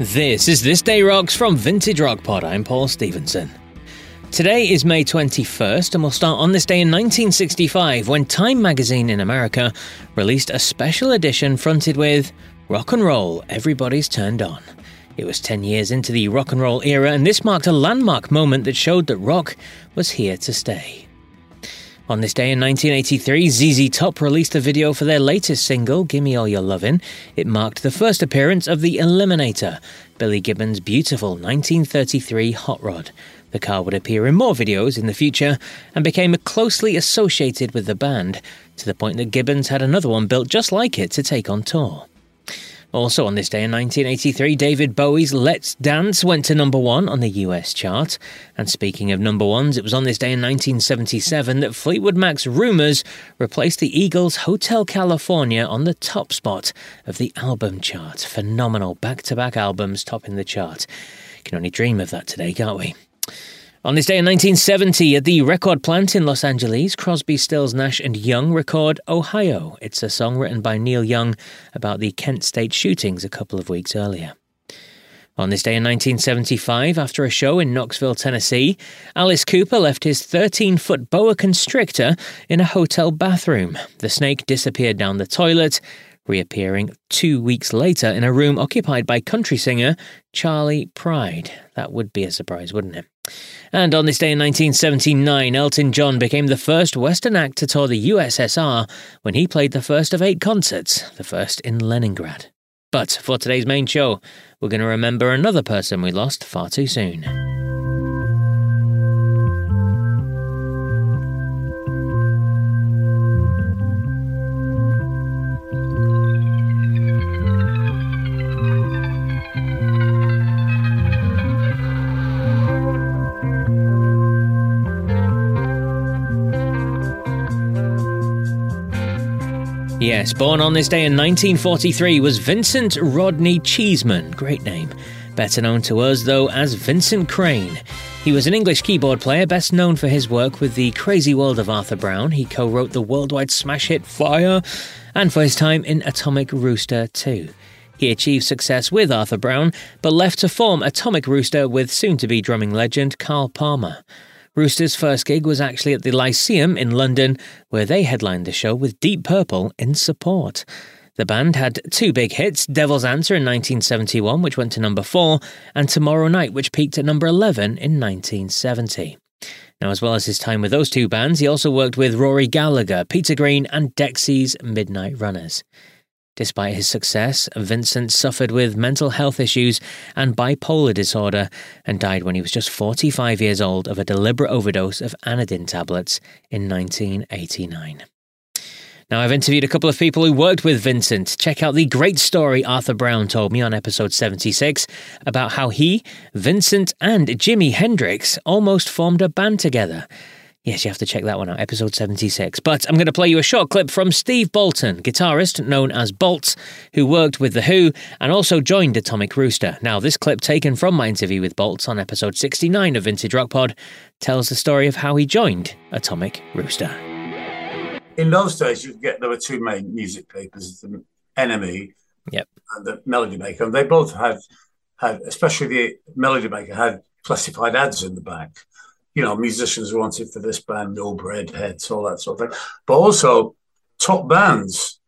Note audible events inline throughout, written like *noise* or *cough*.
This is This Day Rocks from Vintage Rock Pod. I'm Paul Stevenson. Today is May 21st, and we'll start on this day in 1965 when Time magazine in America released a special edition fronted with Rock and Roll Everybody's Turned On. It was 10 years into the rock and roll era, and this marked a landmark moment that showed that rock was here to stay. On this day in 1983, ZZ Top released a video for their latest single, Gimme All Your Lovin'. It marked the first appearance of the Eliminator, Billy Gibbons' beautiful 1933 Hot Rod. The car would appear in more videos in the future and became closely associated with the band, to the point that Gibbons had another one built just like it to take on tour. Also on this day in 1983, David Bowie's Let's Dance went to number one on the US chart. And speaking of number ones, it was on this day in 1977 that Fleetwood Mac's Rumours replaced the Eagles' Hotel California on the top spot of the album chart. Phenomenal back to back albums topping the chart. Can only dream of that today, can't we? On this day in 1970, at the record plant in Los Angeles, Crosby, Stills, Nash and Young record Ohio. It's a song written by Neil Young about the Kent State shootings a couple of weeks earlier. On this day in 1975, after a show in Knoxville, Tennessee, Alice Cooper left his 13 foot boa constrictor in a hotel bathroom. The snake disappeared down the toilet, reappearing two weeks later in a room occupied by country singer Charley Pride. That would be a surprise, wouldn't it? And on this day in 1979, Elton John became the first Western act to tour the USSR when he played the first of eight concerts, the first in Leningrad. But for today's main show, we're going to remember another person we lost far too soon. Yes, born on this day in 1943 was Vincent Rodney Cheeseman, great name, better known to us though as Vincent Crane. He was an English keyboard player best known for his work with the Crazy World of Arthur Brown. He co wrote the worldwide smash hit Fire and for his time in Atomic Rooster 2. He achieved success with Arthur Brown, but left to form Atomic Rooster with soon to be drumming legend Carl Palmer. Rooster's first gig was actually at the Lyceum in London, where they headlined the show with Deep Purple in support. The band had two big hits Devil's Answer in 1971, which went to number 4, and Tomorrow Night, which peaked at number 11 in 1970. Now, as well as his time with those two bands, he also worked with Rory Gallagher, Peter Green, and Dexys Midnight Runners. Despite his success, Vincent suffered with mental health issues and bipolar disorder and died when he was just 45 years old of a deliberate overdose of Anadin tablets in 1989. Now, I've interviewed a couple of people who worked with Vincent. Check out the great story Arthur Brown told me on episode 76 about how he, Vincent, and Jimi Hendrix almost formed a band together. Yes, you have to check that one out, episode 76. But I'm going to play you a short clip from Steve Bolton, guitarist known as Bolts, who worked with The Who and also joined Atomic Rooster. Now, this clip taken from my interview with Bolts on episode 69 of Vintage Rock Pod tells the story of how he joined Atomic Rooster. In those days, you get there were two main music papers, the NME yep. and the Melody Maker, and they both had had, especially the Melody Maker, had classified ads in the back you know, musicians wanted for this band, no bread heads, all that sort of thing. But also top bands.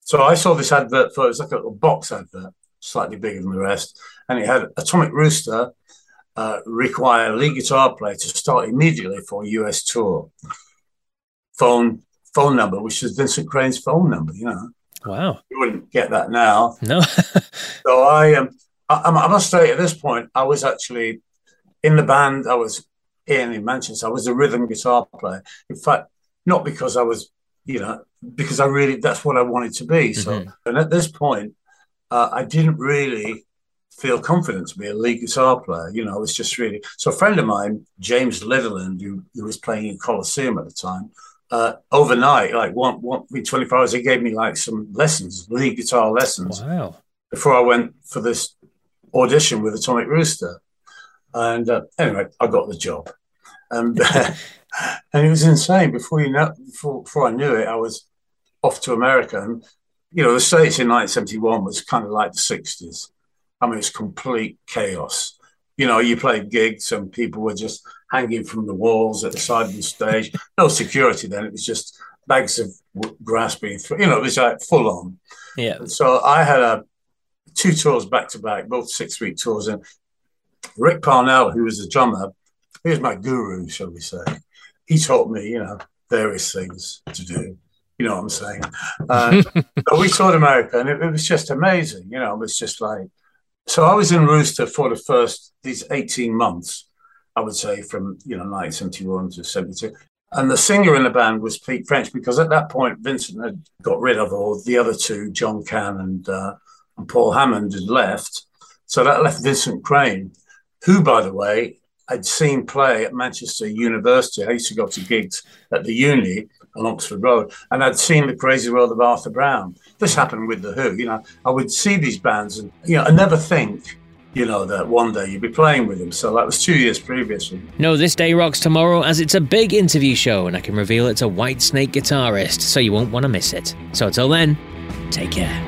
So I saw this advert for it was like a little box advert, slightly bigger than the rest, and it had Atomic Rooster uh, require a lead guitar player to start immediately for a US tour. Phone phone number, which is Vincent Crane's phone number. You know. Wow. You wouldn't get that now. No. *laughs* so I um I, I must say at this point I was actually in the band. I was in in Manchester. I was a rhythm guitar player. In fact, not because I was, you know, because I really that's what I wanted to be. So, mm-hmm. and at this point, uh, I didn't really feel confident to be a lead guitar player. You know, I was just really. So, a friend of mine, James Litherland, who, who was playing in Colosseum at the time, uh, overnight, like one, one, in 24 hours, he gave me like some lessons, lead guitar lessons. Wow. Before I went for this audition with Atomic Rooster. And uh, anyway, I got the job. And, *laughs* and it was insane. Before you know, before, before I knew it, I was off to America. And, you know, the States in 1971 was kind of like the 60s. I mean, it's complete chaos. You know, you played gigs and people were just hanging from the walls at the side of the stage. No security then. It was just bags of grass being thrown. You know, it was like full on. Yeah. so I had a two tours back to back, both six week tours. And Ric Parnell, who was the drummer, he was my guru, shall we say. He taught me, you know, various things to do. You know what I'm saying? Uh, *laughs* but we toured America, and it, it, was just amazing. You know, it was just like. So I was in Rooster for the first these 18 months, I would say, from you know 1971 to 72. And the singer in the band was Pete French because at that point Vincent had got rid of all the other two, John Cann and, uh, and Paul Hammond, had left. So that left Vincent Crane, who, by the way, I'd seen play at Manchester University. I used to go to gigs at the uni on Oxford Road, and I'd seen the crazy world of Arthur Brown. This happened with the Who. You know, I would see these bands, and you know, I never think. You know, that one day you'd be playing with them. So that was two years previously. No, this day rocks tomorrow as it's a big interview show, and I can reveal it's a Whitesnake guitarist, so you won't want to miss it. So until then, take care.